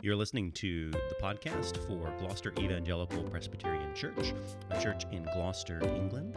You're listening to the podcast for Gloucester Evangelical Presbyterian Church, a church in Gloucester, England.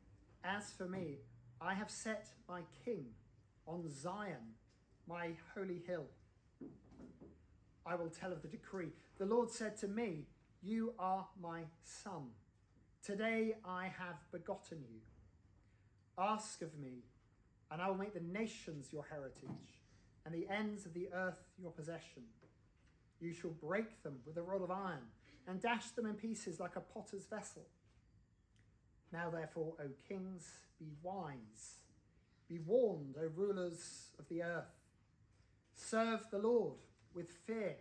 As for me, I have set my king on Zion, my holy hill. I will tell of the decree. The Lord said to me, You are my son. Today I have begotten you. Ask of me, and I will make the nations your heritage, and the ends of the earth your possession. You shall break them with a rod of iron, and dash them in pieces like a potter's vessel. Now, therefore, O kings, be wise. Be warned, O rulers of the earth. Serve the Lord with fear,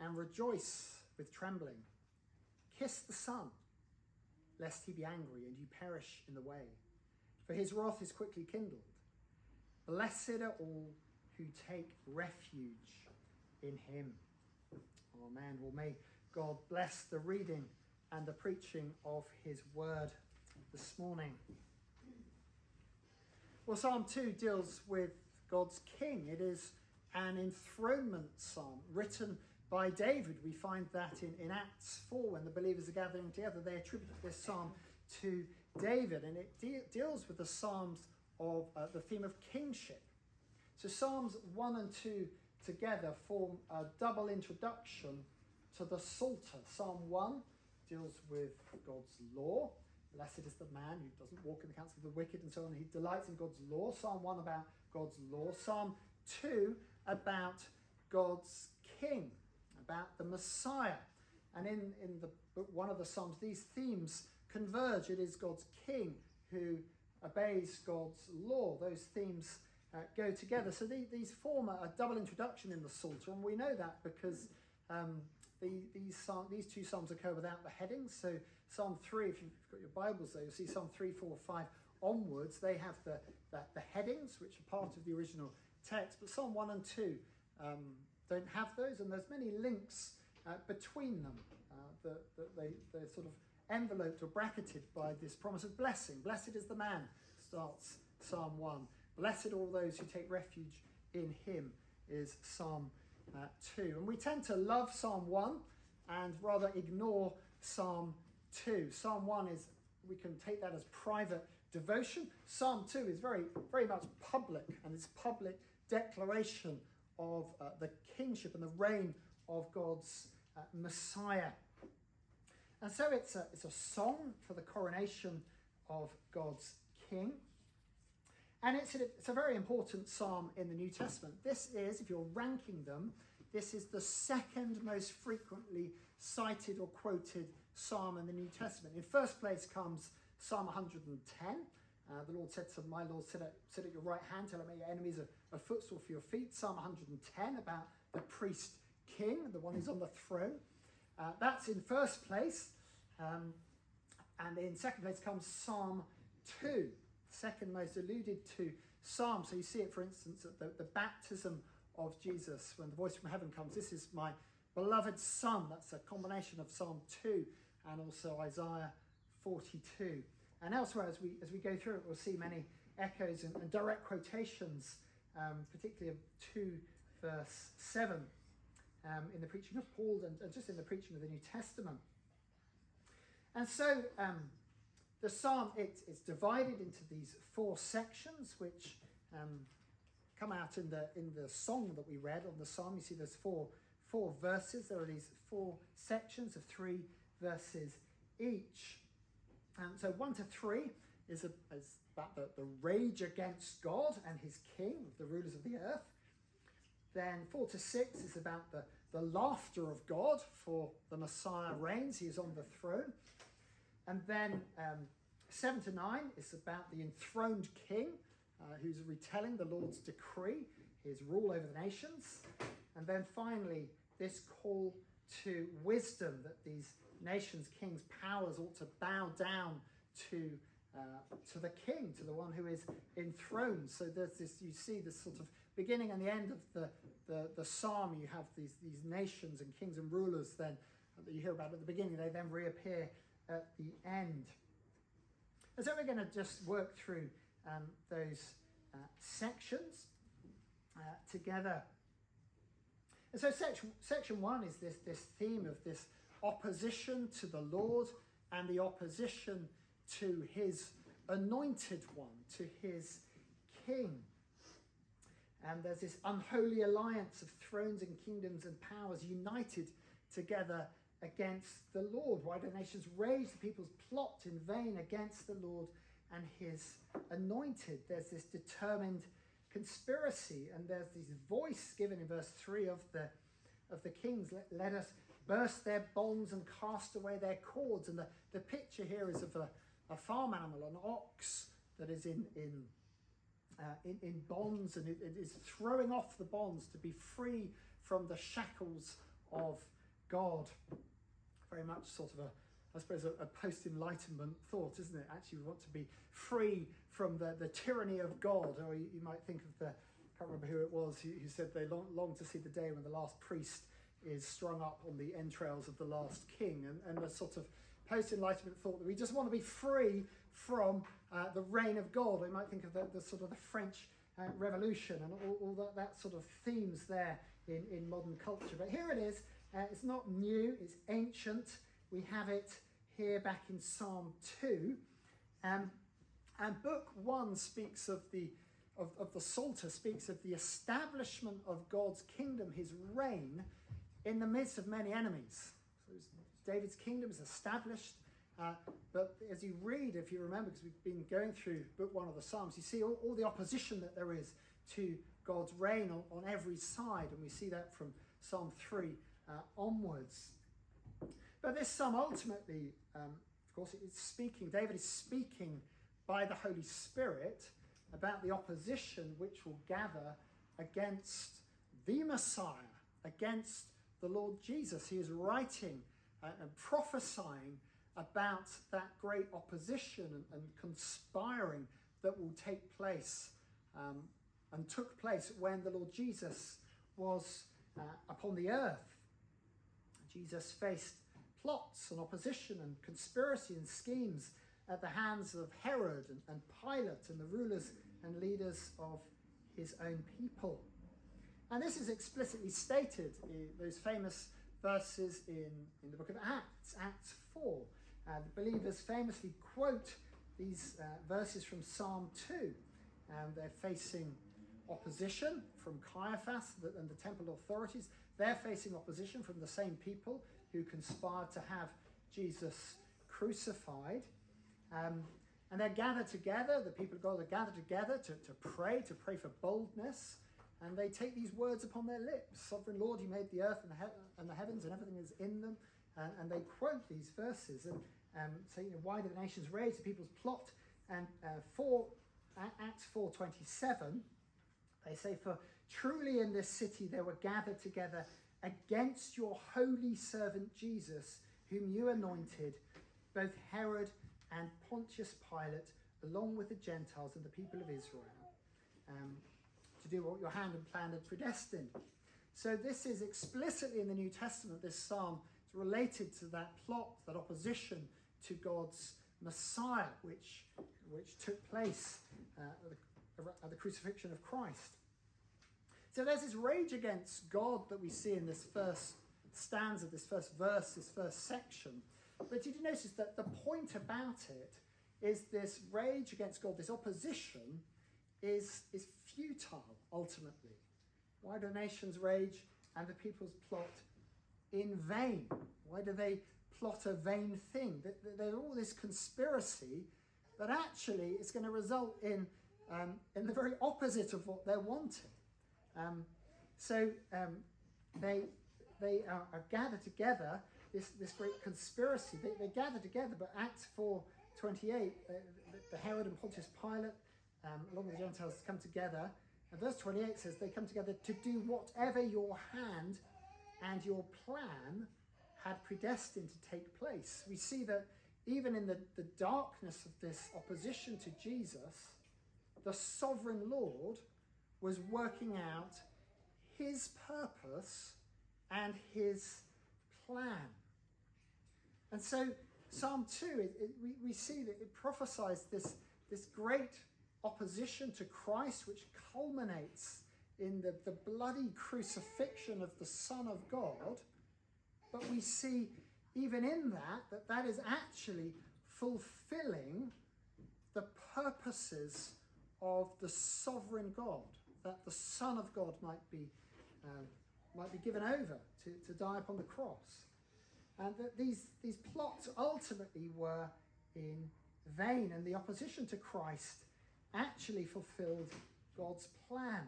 and rejoice with trembling. Kiss the Son, lest he be angry and you perish in the way, for his wrath is quickly kindled. Blessed are all who take refuge in him. Amen. Well, may God bless the reading and the preaching of his word this morning. Well, Psalm 2 deals with God's king. It is an enthronement psalm written by David. We find that in, in Acts 4 when the believers are gathering together. They attribute this psalm to David, and it de- deals with the psalms of uh, the theme of kingship. So, Psalms 1 and 2 together form a double introduction to the Psalter. Psalm 1 deals with God's law. Blessed is the man who doesn't walk in the counsel of the wicked and so on. He delights in God's law. Psalm 1 about God's law. Psalm 2 about God's king, about the Messiah. And in, in the one of the Psalms, these themes converge. It is God's king who obeys God's law. Those themes uh, go together. So the, these form a, double introduction in the Psalter, and we know that because um, the, these, these two psalms occur without the headings. So Psalm 3, if you've got your Bibles there, you'll see Psalm 3, 4, 5 onwards, they have the, the, the headings, which are part of the original text. But Psalm 1 and 2 um, don't have those, and there's many links uh, between them uh, that, that they, they're sort of enveloped or bracketed by this promise of blessing. Blessed is the man, starts Psalm 1. Blessed all those who take refuge in him is Psalm uh, 2. And we tend to love Psalm 1 and rather ignore Psalm 2. Psalm 1 is, we can take that as private devotion. Psalm 2 is very, very much public, and it's public declaration of uh, the kingship and the reign of God's uh, Messiah. And so it's a, it's a song for the coronation of God's King. And it's a, it's a very important psalm in the New Testament. This is, if you're ranking them, this is the second most frequently cited or quoted psalm in the New Testament. In first place comes Psalm 110. Uh, the Lord said to my Lord, sit at, sit at your right hand till I make your enemies a, a footstool for your feet. Psalm 110 about the priest king, the one who's on the throne. Uh, that's in first place. Um, and in second place comes Psalm 2 second most alluded to psalm. So you see it, for instance, at the, the baptism of Jesus when the voice from heaven comes. This is my beloved Son. That's a combination of Psalm 2 and also Isaiah 42. And elsewhere, as we, as we go through it, we'll see many echoes and, and direct quotations, um, particularly of 2 verse 7 um, in the preaching of Paul and, and, just in the preaching of the New Testament. And so, um, the psalm it, it's divided into these four sections, which um, come out in the in the song that we read on the psalm. You see, there's four four verses. There are these four sections of three verses each. Um, so 1 to 3 is, a, is about the, the rage against God and his king, the rulers of the earth. Then 4 to 6 is about the, the laughter of God for the Messiah reigns, he is on the throne. And then um, 7 to 9 is about the enthroned king uh, who's retelling the Lord's decree, his rule over the nations. And then finally, this call to wisdom that these nations, kings, powers ought to bow down to. Uh, to the king, to the one who is enthroned. So there's this, you see this sort of beginning and the end of the, the, the psalm. You have these, these nations and kings and rulers then that you hear about at the beginning, they then reappear at the end. And so we're going to just work through um, those uh, sections uh, together. And so section, section one is this, this theme of this opposition to the Lord and the opposition to his anointed one, to his king. And there's this unholy alliance of thrones and kingdoms and powers united together against the Lord. Why do nations rage? The people's plot in vain against the Lord and his anointed. There's this determined conspiracy, and there's this voice given in verse 3 of the of the kings. Let, let us burst their bonds and cast away their cords. And the, the picture here is of a, a farm animal, an ox that is in in uh, in, in, bonds and it, it is throwing off the bonds to be free from the shackles of God. Very much sort of a, I suppose, a, a post Enlightenment thought, isn't it? Actually, we want to be free from the, the tyranny of God. Or you, you might think of the, I can't remember who it was who, who said they long, long to see the day when the last priest is strung up on the entrails of the last king. And, and the sort of post Enlightenment thought that we just want to be free from uh, the reign of God. We might think of the, the sort of the French uh, Revolution and all, all that, that, sort of themes there in, in modern culture. But here it is uh, it's not new, it's ancient. We have it here back in Psalm 2. Um, and book 1 speaks of the, of, of the Psalter, speaks of the establishment of God's kingdom, his reign, in the midst of many enemies. So David's kingdom is established. Uh, but as you read, if you remember, because we've been going through book one of the Psalms, you see all, all the opposition that there is to God's reign on, on every side. And we see that from Psalm 3 uh, onwards. But this psalm ultimately, um, of course, it's speaking, David is speaking by the Holy Spirit about the opposition which will gather against the Messiah, against the Lord Jesus. He is writing and prophesying about that great opposition and, and conspiring that will take place um, and took place when the Lord Jesus was uh, upon the earth. Jesus faced plots and opposition and conspiracy and schemes at the hands of Herod and, and Pilate and the rulers and leaders of his own people. And this is explicitly stated in those famous verses in, in the book of Acts, Acts 4. Uh, the believers famously quote these uh, verses from Psalm 2. And they're facing opposition from Caiaphas and the temple authorities. They're facing opposition from the same people who conspired to have Jesus crucified. Um, and they're gathered together, the people of God are gathered together to, to pray, to pray for boldness. And they take these words upon their lips Sovereign Lord, you made the earth and the, he- and the heavens and everything is in them. And, they quote these verses and um, say, you know, why do the nations rage, the people's plot? And uh, for Acts 4.27, they say, For truly in this city there were gathered together against your holy servant Jesus, whom you anointed, both Herod and Pontius Pilate, along with the Gentiles and the people of Israel, um, to do what your hand and plan and predestined. So this is explicitly in the New Testament, this psalm is related to that plot, that opposition to God's Messiah, which, which took place uh, at the crucifixion of Christ. So there's this rage against God that we see in this first stanza, this first verse, this first section. But did you notice that the point about it is this rage against God, this opposition, is, is futile ultimately. Why do nations rage and the people's plot in vain? Why do they plot a vain thing. That, that there's all this conspiracy, but actually it's going to result in, um, in the very opposite of what they're wanting. Um, so um, they, they are, are, gathered together, this, this great conspiracy. They, they gather together, but Acts 4 28, uh, the, the Herod and Pontius Pilate, um, along with the Gentiles, come together. And verse 28 says they come together to do whatever your hand and your plan had predestined to take place. We see that even in the, the darkness of this opposition to Jesus, the sovereign Lord was working out his purpose and his plan. And so, Psalm 2, it, it, we, we see that it prophesies this, this great opposition to Christ, which culminates in the, the bloody crucifixion of the Son of God. But we see even in that that that is actually fulfilling the purposes of the sovereign God, that the Son of God might be, um, might be given over to, to die upon the cross. And that these, these plots ultimately were in vain, and the opposition to Christ actually fulfilled God's plan.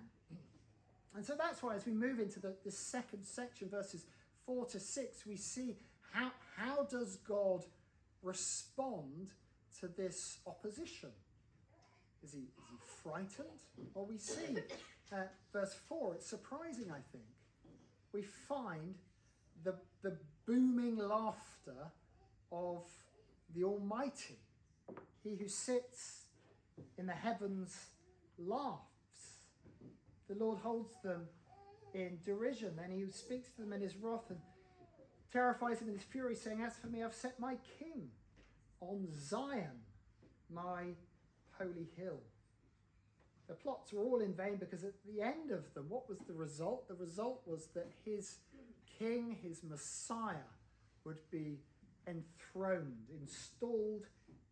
And so that's why, as we move into the, the second section, verses 4 to 6, we see how, how does God respond to this opposition? Is he, is he frightened? Well, we see uh, verse 4, it's surprising, I think. We find the, the booming laughter of the Almighty. He who sits in the heavens laughs. The Lord holds them in derision, and he speaks to them in his wrath and terrifies them in his fury, saying, As for me, I've set my king on Zion, my holy hill. The plots were all in vain because at the end of them, what was the result? The result was that his king, his Messiah, would be enthroned, installed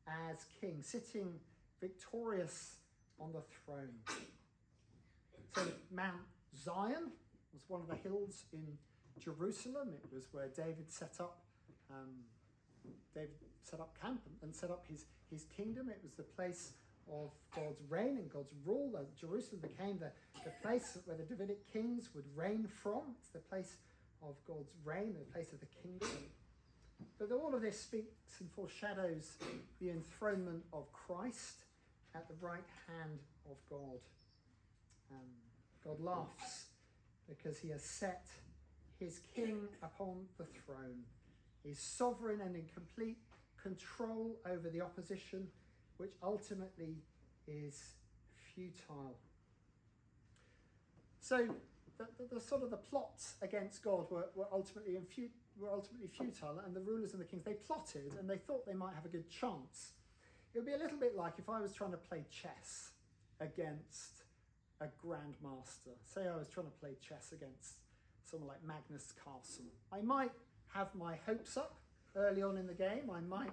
as king, sitting victorious on the throne. So, Mount Zion was one of the hills in Jerusalem. It was where David set up. Um, David set up camp and set up his, his kingdom. It was the place of God's reign and God's rule. Uh, Jerusalem became the, the place where the Davidic kings would reign from. It's the place of God's reign, the place of the kingdom. But all of this speaks and foreshadows the enthronement of Christ at the right hand of God. Um, God laughs because he has set his king upon the throne. He's sovereign and in complete control over the opposition, which ultimately is futile. So, the, the, the sort of the plots against God were, were ultimately infu- were ultimately futile, and the rulers and the kings they plotted and they thought they might have a good chance. It would be a little bit like if I was trying to play chess against a grandmaster. Say I was trying to play chess against someone like Magnus Carlsen. I might have my hopes up early on in the game. I might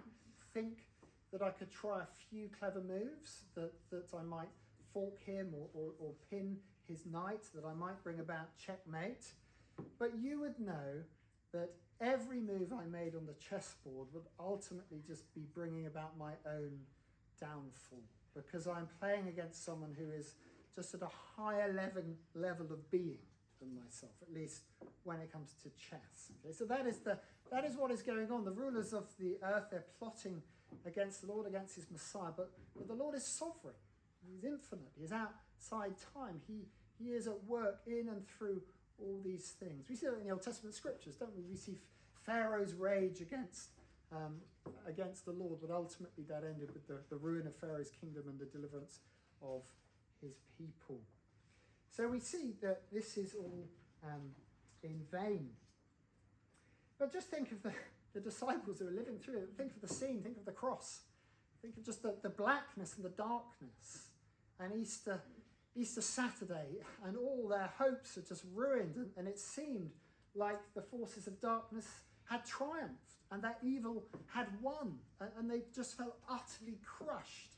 think that I could try a few clever moves, that, that I might fork him or, or, or pin his knight, that I might bring about checkmate. But you would know that every move I made on the chessboard would ultimately just be bringing about my own downfall because I'm playing against someone who is just at a higher level, level of being than myself, at least when it comes to chess. Okay, so that is, the, that is what is going on. The rulers of the earth, they're plotting against the Lord, against his Messiah, but, but the Lord is sovereign. He's infinite. He's outside time. He, he is at work in and through all these things. We see that in the Old Testament scriptures, don't we? We see Pharaoh's rage against, um, against the Lord, but ultimately that ended with the, the ruin of Pharaoh's kingdom and the deliverance of his people. So we see that this is all um, in vain. But just think of the, the disciples who are living through it. Think of the scene, think of the cross. Think of just the, the blackness and the darkness. And Easter, Easter Saturday, and all their hopes are just ruined. And, and it seemed like the forces of darkness had triumphed and that evil had won. And, they just felt utterly crushed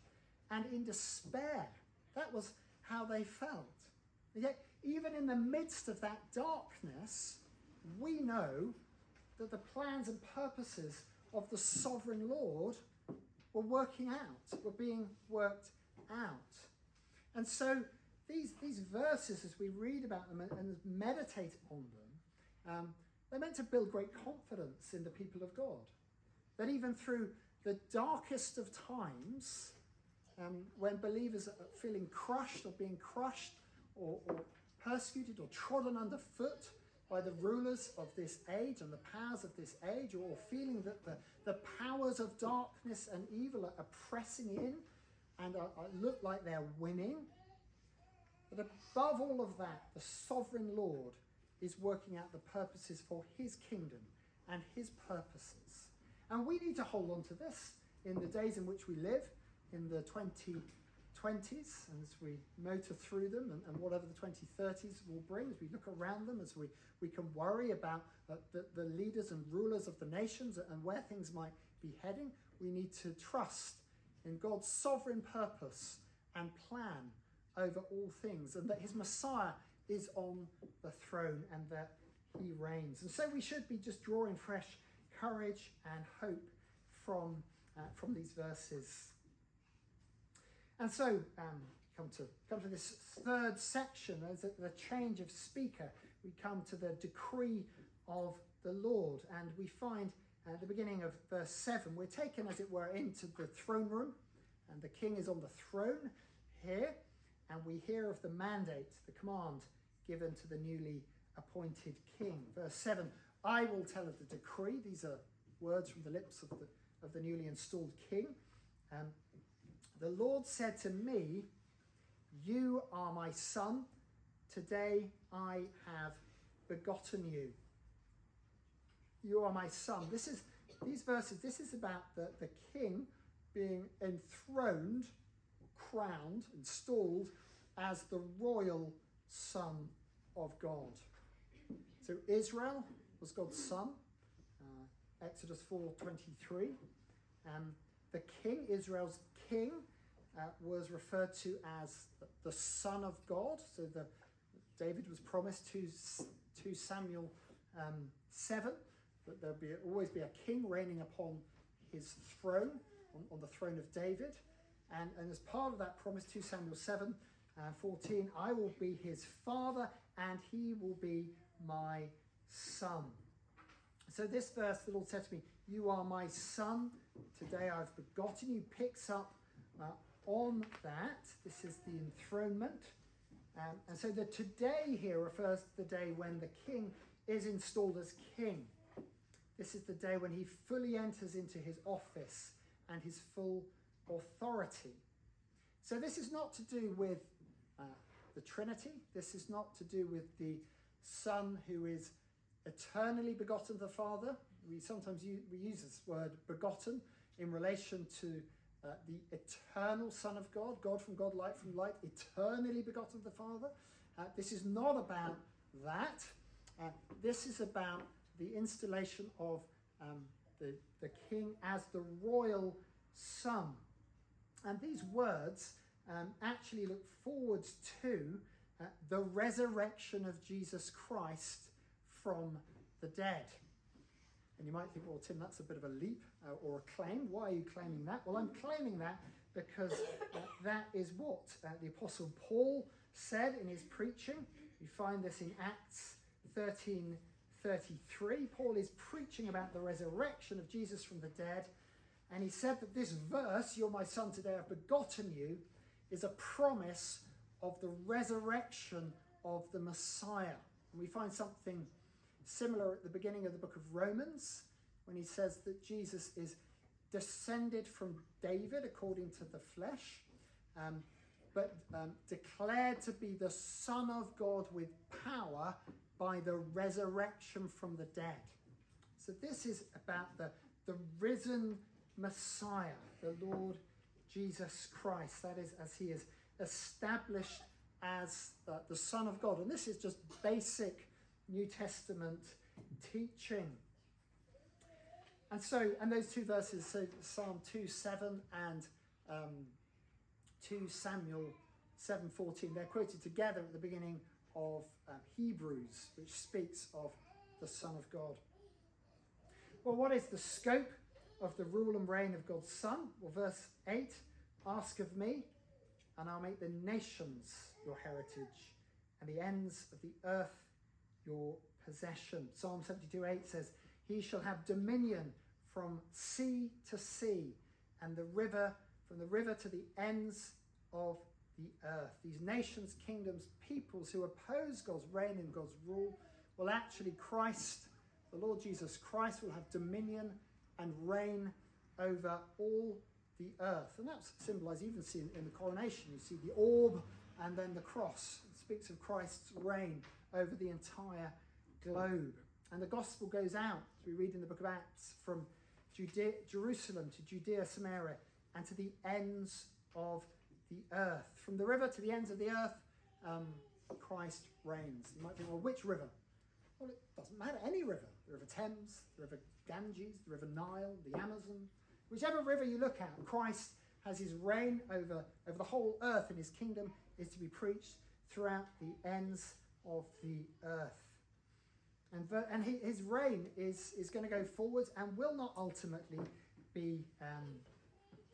and in despair. That was how they felt. And yet, even in the midst of that darkness, we know that the plans and purposes of the sovereign Lord were working out, were being worked out. And so these, these verses, as we read about them and, and meditate on them, um, they're meant to build great confidence in the people of God. That even through the darkest of times, um, when believers are feeling crushed or being crushed or, or persecuted or trodden underfoot by the rulers of this age and the powers of this age, or feeling that the, the powers of darkness and evil are, pressing in and are, are, look like they're winning. But above all of that, the sovereign Lord is working out the purposes for his kingdom and his purposes. And we need to hold on to this in the days in which we live, in the 2020s, and as we motor through them, and, and whatever the 2030s will bring, as we look around them, as we, we can worry about uh, the, the leaders and rulers of the nations and where things might be heading, we need to trust in God's sovereign purpose and plan over all things, and that his Messiah is on the throne and that he reigns. And so we should be just drawing fresh courage and hope from, uh, from these verses. And so, um, come to come to this third section as the change of speaker. We come to the decree of the Lord, and we find at the beginning of verse seven, we're taken, as it were, into the throne room, and the king is on the throne here, and we hear of the mandate, the command given to the newly appointed king. Verse 7 I will tell of the decree. These are words from the lips of the, of the newly installed king. Um, the Lord said to me, You are my son. Today I have begotten you. You are my son. This is these verses, this is about the, the king being enthroned, crowned, installed as the royal son of God. So Israel was God's son. Uh, Exodus 4:23. Um, the king, Israel's king, uh, was referred to as the son of God. So the David was promised to, to Samuel um, 7 that there'll be always be a king reigning upon his throne, on, on the throne of David. And, and as part of that promise, 2 Samuel 7 uh, 14, I will be his father and he will be my son. So, this verse, the Lord said to me, You are my son. Today I've begotten you, picks up uh, on that. This is the enthronement. Um, and so, the today here refers to the day when the king is installed as king. This is the day when he fully enters into his office and his full authority. So, this is not to do with uh, the Trinity. This is not to do with the Son who is eternally begotten of the Father. We sometimes use, we use this word begotten in relation to uh, the eternal Son of God, God from God, light from light, eternally begotten of the Father. Uh, this is not about that. Uh, this is about the installation of um, the, the king as the royal son. And these words um, actually look forward to uh, the resurrection of Jesus Christ from the dead. And you might think, well, Tim, that's a bit of a leap uh, or a claim. Why are you claiming that? Well, I'm claiming that because uh, that is what uh, the Apostle Paul said in his preaching. You find this in Acts 13 33. Paul is preaching about the resurrection of Jesus from the dead. And he said that this verse, You're my son, today I've begotten you, is a promise of the resurrection of the Messiah. And we find something similar at the beginning of the book of Romans when he says that Jesus is descended from David according to the flesh, um, but um, declared to be the Son of God with power by the resurrection from the dead. So this is about the, the risen Messiah, the Lord Jesus Christ. That is, as he is established as uh, the Son of God. And this is just basic New Testament teaching. And so, and those two verses, so Psalm 2 7 and um, 2 Samuel 7:14, they're quoted together at the beginning of um, Hebrews, which speaks of the Son of God. Well, what is the scope of the rule and reign of God's Son. Well, verse 8 Ask of me, and I'll make the nations your heritage, and the ends of the earth your possession. Psalm 72 8 says, He shall have dominion from sea to sea, and the river from the river to the ends of the earth. These nations, kingdoms, peoples who oppose God's reign and God's rule will actually Christ, the Lord Jesus Christ, will have dominion and reign over all the earth. And that's symbolized, even see in, in the coronation, you see the orb and then the cross. It speaks of Christ's reign over the entire globe. And the gospel goes out, as we read in the book of Acts, from Judea, Jerusalem to Judea, Samaria, and to the ends of the earth. From the river to the ends of the earth, um, Christ reigns. You might think, well, which river? Well, it doesn't matter. Any river. The River Thames, the River Ganges, the River Nile, the Amazon. Whichever river you look at, Christ has his reign over, over the whole earth, and his kingdom is to be preached throughout the ends of the earth. And, and his reign is, is going to go forwards and will not ultimately be, um,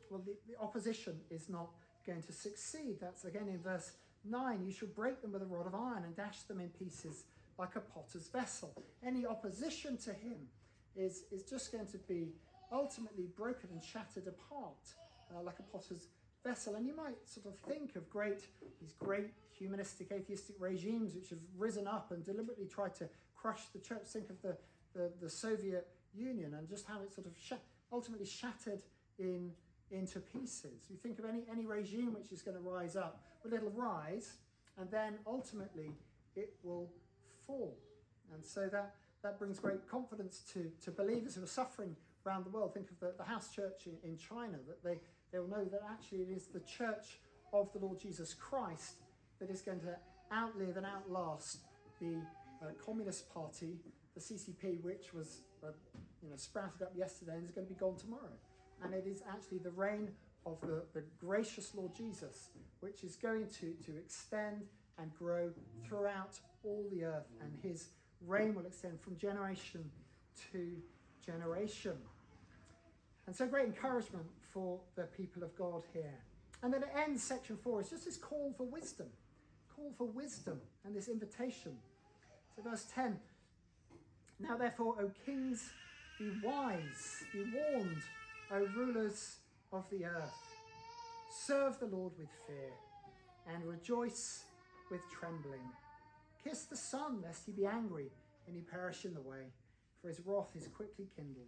well, the, the opposition is not going to succeed. That's again in verse 9. You shall break them with a rod of iron and dash them in pieces like a potter's vessel. Any opposition to him is, is just going to be ultimately broken and shattered apart uh, like a potter's vessel. And you might sort of think of great, these great humanistic, atheistic regimes which have risen up and deliberately tried to crush the church. Think of the, the, the Soviet Union and just how it sort of sh- ultimately shattered in into pieces. You think of any, any regime which is going to rise up, well, it'll rise and then ultimately it will fall. And so that, that brings great confidence to, to believers who are suffering around the world. Think of the, the house church in, in China, that they, they will know that actually it is the church of the Lord Jesus Christ that is going to outlive and outlast the uh, Communist Party, the CCP, which was uh, you know, sprouted up yesterday and is going to be gone tomorrow. And it is actually the reign of the, the gracious Lord Jesus, which is going to, to extend and grow throughout all the earth, and his reign will extend from generation to generation. And so, great encouragement for the people of God here. And then it ends section four. It's just this call for wisdom, call for wisdom, and this invitation. So, verse 10 Now, therefore, O kings, be wise, be warned, O rulers of the earth. Serve the Lord with fear and rejoice with trembling. Kiss the Son, lest he be angry and you perish in the way, for his wrath is quickly kindled.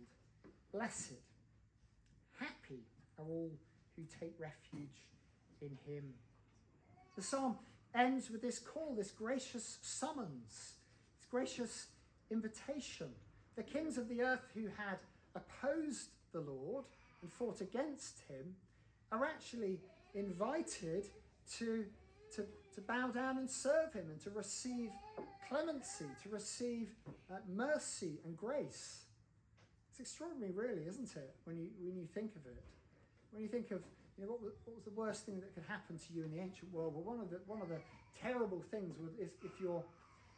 Blessed, happy are all who take refuge in him. The psalm ends with this call, this gracious summons, this gracious invitation. The kings of the earth who had opposed the Lord and fought against him are actually invited to to, to bow down and serve him and to receive clemency, to receive uh, mercy and grace. It's extraordinary, really, isn't it, when you, when you think of it? When you think of you know, what, was, what was the worst thing that could happen to you in the ancient world? Well, one of the, one of the terrible things was if, if, your,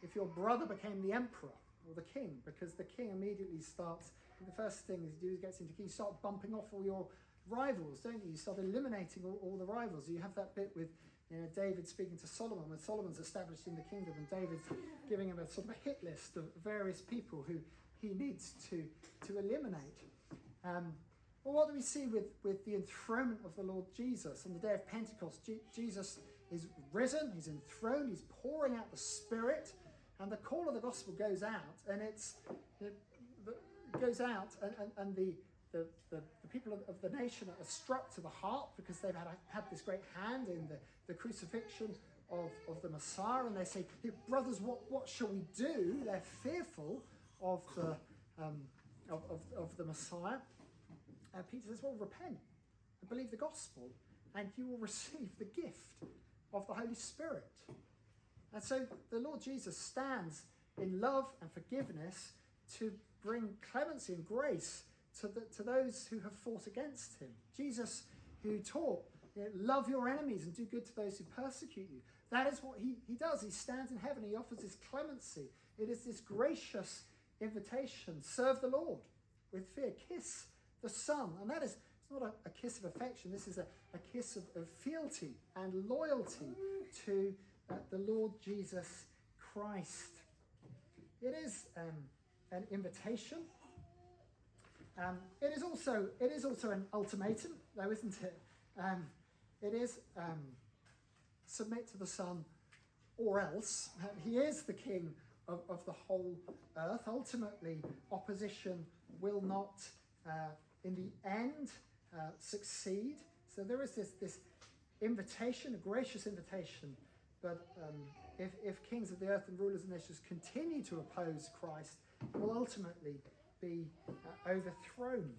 if your brother became the emperor or the king, because the king immediately starts, the first thing he does gets into king, you start bumping off all your rivals, don't you? You start eliminating all, all the rivals. You have that bit with you know, David speaking to Solomon when Solomon's establishing the kingdom, and David's giving him a sort of a hit list of various people who he needs to, to eliminate. Um, well, what do we see with, with the enthronement of the Lord Jesus on the day of Pentecost? Jesus is risen, he's enthroned, he's pouring out the Spirit, and the call of the gospel goes out, and it's it, goes out, and, and, and the, the, the, the, people of, of, the nation are struck to the heart because they've had, had this great hand in the, the crucifixion of, of the Messiah, and they say, hey, Brothers, what, what shall we do? They're fearful of the, um, of, of, of, the Messiah. Uh, Peter says, Well, repent and believe the gospel, and you will receive the gift of the Holy Spirit. And so the Lord Jesus stands in love and forgiveness to bring clemency and grace to, the, to those who have fought against him. Jesus, who taught, you know, love your enemies and do good to those who persecute you. That is what he, he does. He stands in heaven, he offers his clemency. It is this gracious invitation serve the Lord with fear, kiss the Son. And that is, it's not a, a kiss of affection, this is a, a kiss of, of fealty and loyalty to uh, the Lord Jesus Christ. It is um, an invitation. Um, it is also it is also an ultimatum, though, isn't it? Um, it is um, submit to the Son, or else. Uh, he is the King of, of the whole earth. Ultimately, opposition will not, uh, in the end, uh, succeed. So there is this this invitation, a gracious invitation, but um, if, if kings of the earth and rulers of nations continue to oppose Christ, will ultimately be uh, overthrown.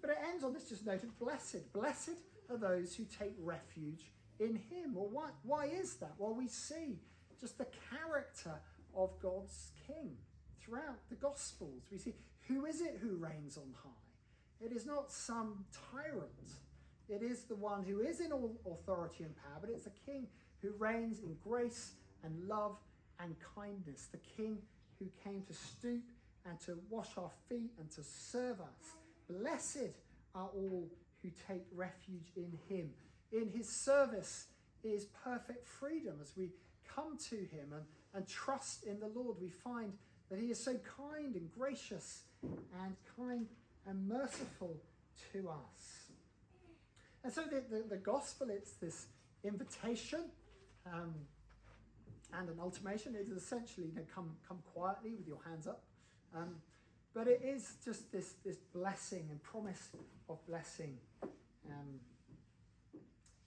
But it ends on this just noted blessed. Blessed are those who take refuge in him. Well, why, why is that? Well, we see just the character of God's king throughout the Gospels. We see who is it who reigns on high? It is not some tyrant. It is the one who is in all authority and power, but it's a king who reigns in grace and love and kindness, the King who came to stoop and to wash our feet and to serve us. Blessed are all who take refuge in him. In his service is perfect freedom as we come to him and, and trust in the Lord. We find that he is so kind and gracious and kind and merciful to us. And so the, the, the gospel, it's this invitation um, and an ultimatum. It is essentially you know, come, come quietly with your hands up. Um, but it is just this, this blessing and promise of blessing um,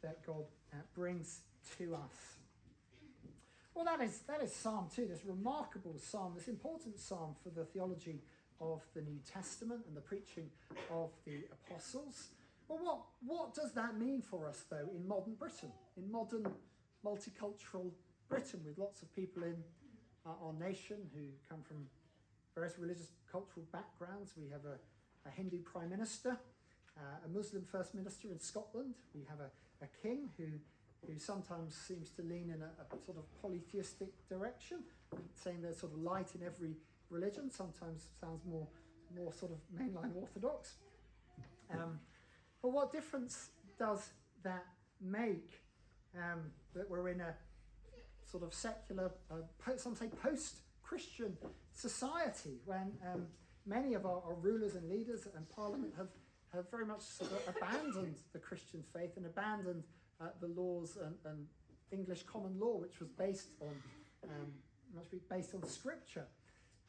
that God uh, brings to us. Well, that is, that is Psalm 2, this remarkable psalm, this important psalm for the theology of the New Testament and the preaching of the apostles. Well, what, what does that mean for us, though, in modern Britain, in modern multicultural Britain with lots of people in uh, our nation who come from various religious cultural backgrounds. We have a, a Hindu prime minister, uh, a Muslim first minister in Scotland. We have a, a king who, who sometimes seems to lean in a, a sort of polytheistic direction, saying there's sort of light in every religion. Sometimes sounds more, more sort of mainline orthodox. Um, but what difference does that make um, that we're in a sort of secular, uh, some say post Christian society when um, many of our, our, rulers and leaders and parliament have, have very much sort of abandoned the Christian faith and abandoned uh, the laws and, and, English common law, which was based on um, much based on scripture.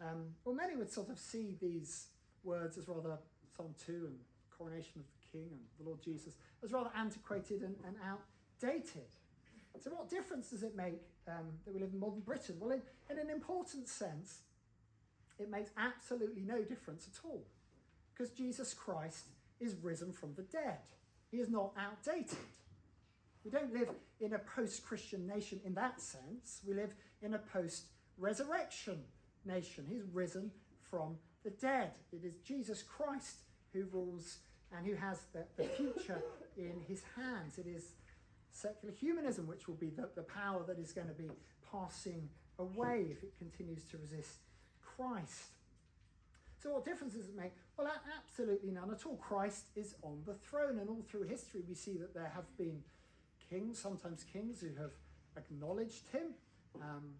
Um, well, many would sort of see these words as rather Psalm 2 and coronation of the King and the Lord Jesus as rather antiquated and, and outdated. So, what difference does it make um, that we live in modern Britain? Well, in, in an important sense, it makes absolutely no difference at all because Jesus Christ is risen from the dead. He is not outdated. We don't live in a post Christian nation in that sense. We live in a post resurrection nation. He's risen from the dead. It is Jesus Christ who rules and who has the, the future in his hands. It is secular humanism, which will be the, the power that is going to be passing away if it continues to resist Christ. So, what difference does it make? Well, absolutely none at all. Christ is on the throne, and all through history, we see that there have been kings, sometimes kings, who have acknowledged him, um,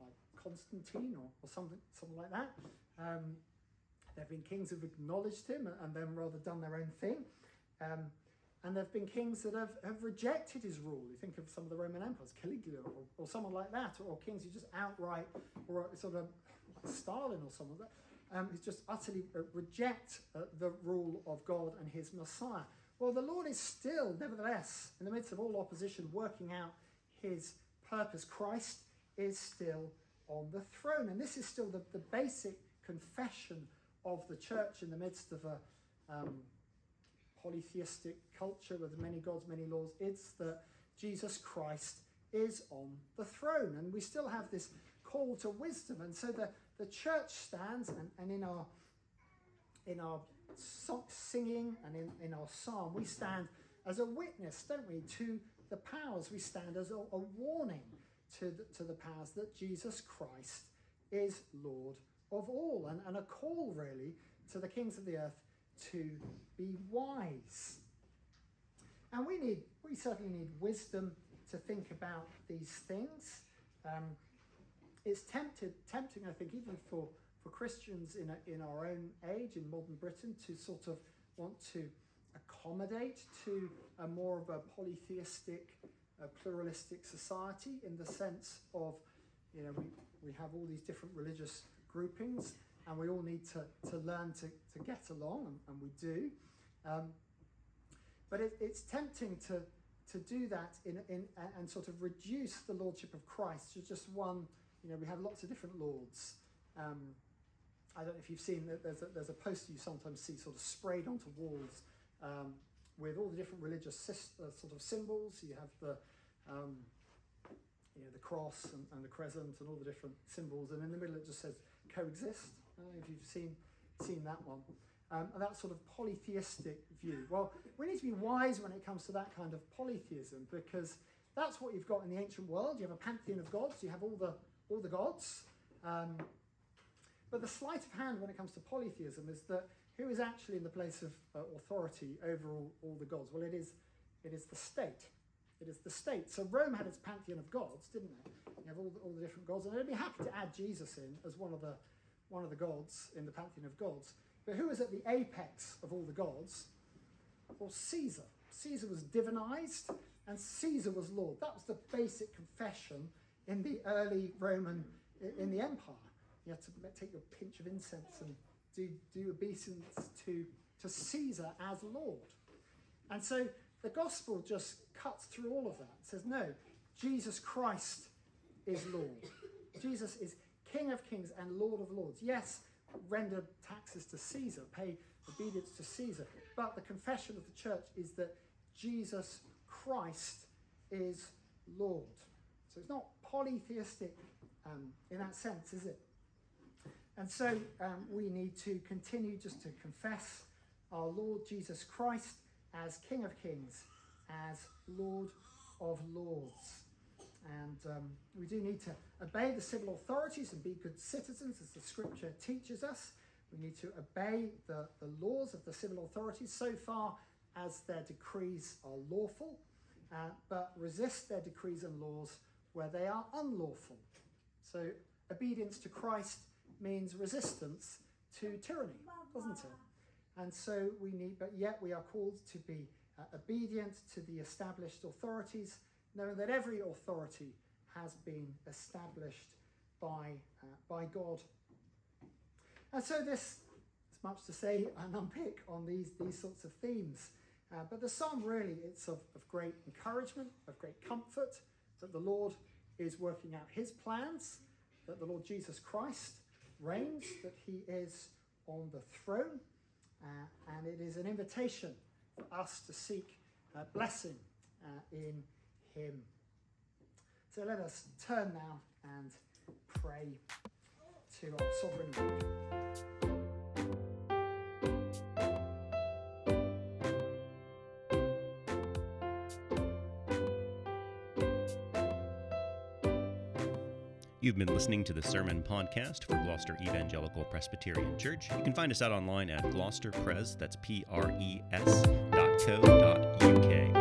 like Constantine or, or something, something like that. Um, there have been kings who've acknowledged him and then rather done their own thing. Um, and there have been kings that have, have rejected his rule. You think of some of the Roman emperors, Caligula or, or someone like that, or, kings who just outright, or sort of like Stalin or someone like that, um, who just utterly uh, reject uh, the rule of God and his Messiah. Well, the Lord is still, nevertheless, in the midst of all opposition, working out his purpose. Christ is still on the throne. And this is still the, the basic confession of the church in the midst of a. Um, polytheistic culture with many gods, many laws. It's that Jesus Christ is on the throne. And we still have this call to wisdom. And so the, the church stands, and, and in our in our singing and in, in our psalm, we stand as a witness, don't we, to the powers. We stand as a, a warning to the, to the powers that Jesus Christ is Lord of all, and, and a call really to the kings of the earth to be wise. And we need, we certainly need wisdom to think about these things. Um, it's tempted, tempting, I think, even for, for Christians in, a, in our own age, in modern Britain, to sort of want to accommodate to a more of a polytheistic, pluralistic society in the sense of, you know, we, we have all these different religious groupings and we all need to, to learn to, to get along, and, and we do. Um, but it, it's tempting to, to do that in, in, and sort of reduce the lordship of Christ to just one. You know, we have lots of different lords. Um, I don't know if you've seen that there's a, there's a poster you sometimes see sort of sprayed onto walls um, with all the different religious uh, sort of symbols. You have the um, you know the cross and, and, the crescent and all the different symbols, and in the middle it just says coexist. I don't know if you've seen seen that one um, and that sort of polytheistic view. Well, we need to be wise when it comes to that kind of polytheism because that's what you've got in the ancient world. You have a pantheon of gods. You have all the all the gods. Um, but the sleight of hand when it comes to polytheism is that who is actually in the place of uh, authority over all, all the gods? Well, it is it is the state. It is the state. So Rome had its pantheon of gods, didn't it? You have all the, all the different gods, and they'd be happy to add Jesus in as one of the one of the gods in the pantheon of gods. But who was at the apex of all the gods? Well, Caesar. Caesar was divinized and Caesar was Lord. That was the basic confession in the early Roman, in the empire. You had to take your pinch of incense and do, do obeisance to, to Caesar as Lord. And so the gospel just cuts through all of that. It says, no, Jesus Christ is Lord. Jesus is King of kings and Lord of lords. Yes, render taxes to Caesar, pay obedience to Caesar. But the confession of the church is that Jesus Christ is Lord. So it's not polytheistic um, in that sense, is it? And so um, we need to continue just to confess our Lord Jesus Christ as King of Kings, as Lord of Lords. And um, we do need to obey the civil authorities and be good citizens, as the scripture teaches us. We need to obey the, the laws of the civil authorities so far as their decrees are lawful, uh, but resist their decrees and laws where they are unlawful. So, obedience to Christ means resistance to tyranny, doesn't it? And so we need, but yet we are called to be uh, obedient to the established authorities knowing that every authority has been established by, uh, by God. And so this is much to say and unpick on these, these sorts of themes. Uh, but the psalm really, it's of, of great encouragement, of great comfort, that the Lord is working out his plans, that the Lord Jesus Christ reigns, that he is on the throne, uh, and it is an invitation for us to seek uh, blessing uh, in him. So let us turn now and pray to our sovereign God. You've been listening to the Sermon Podcast for Gloucester Evangelical Presbyterian Church. You can find us out online at gloucesterpres, that's P-R-E-S dot co dot UK.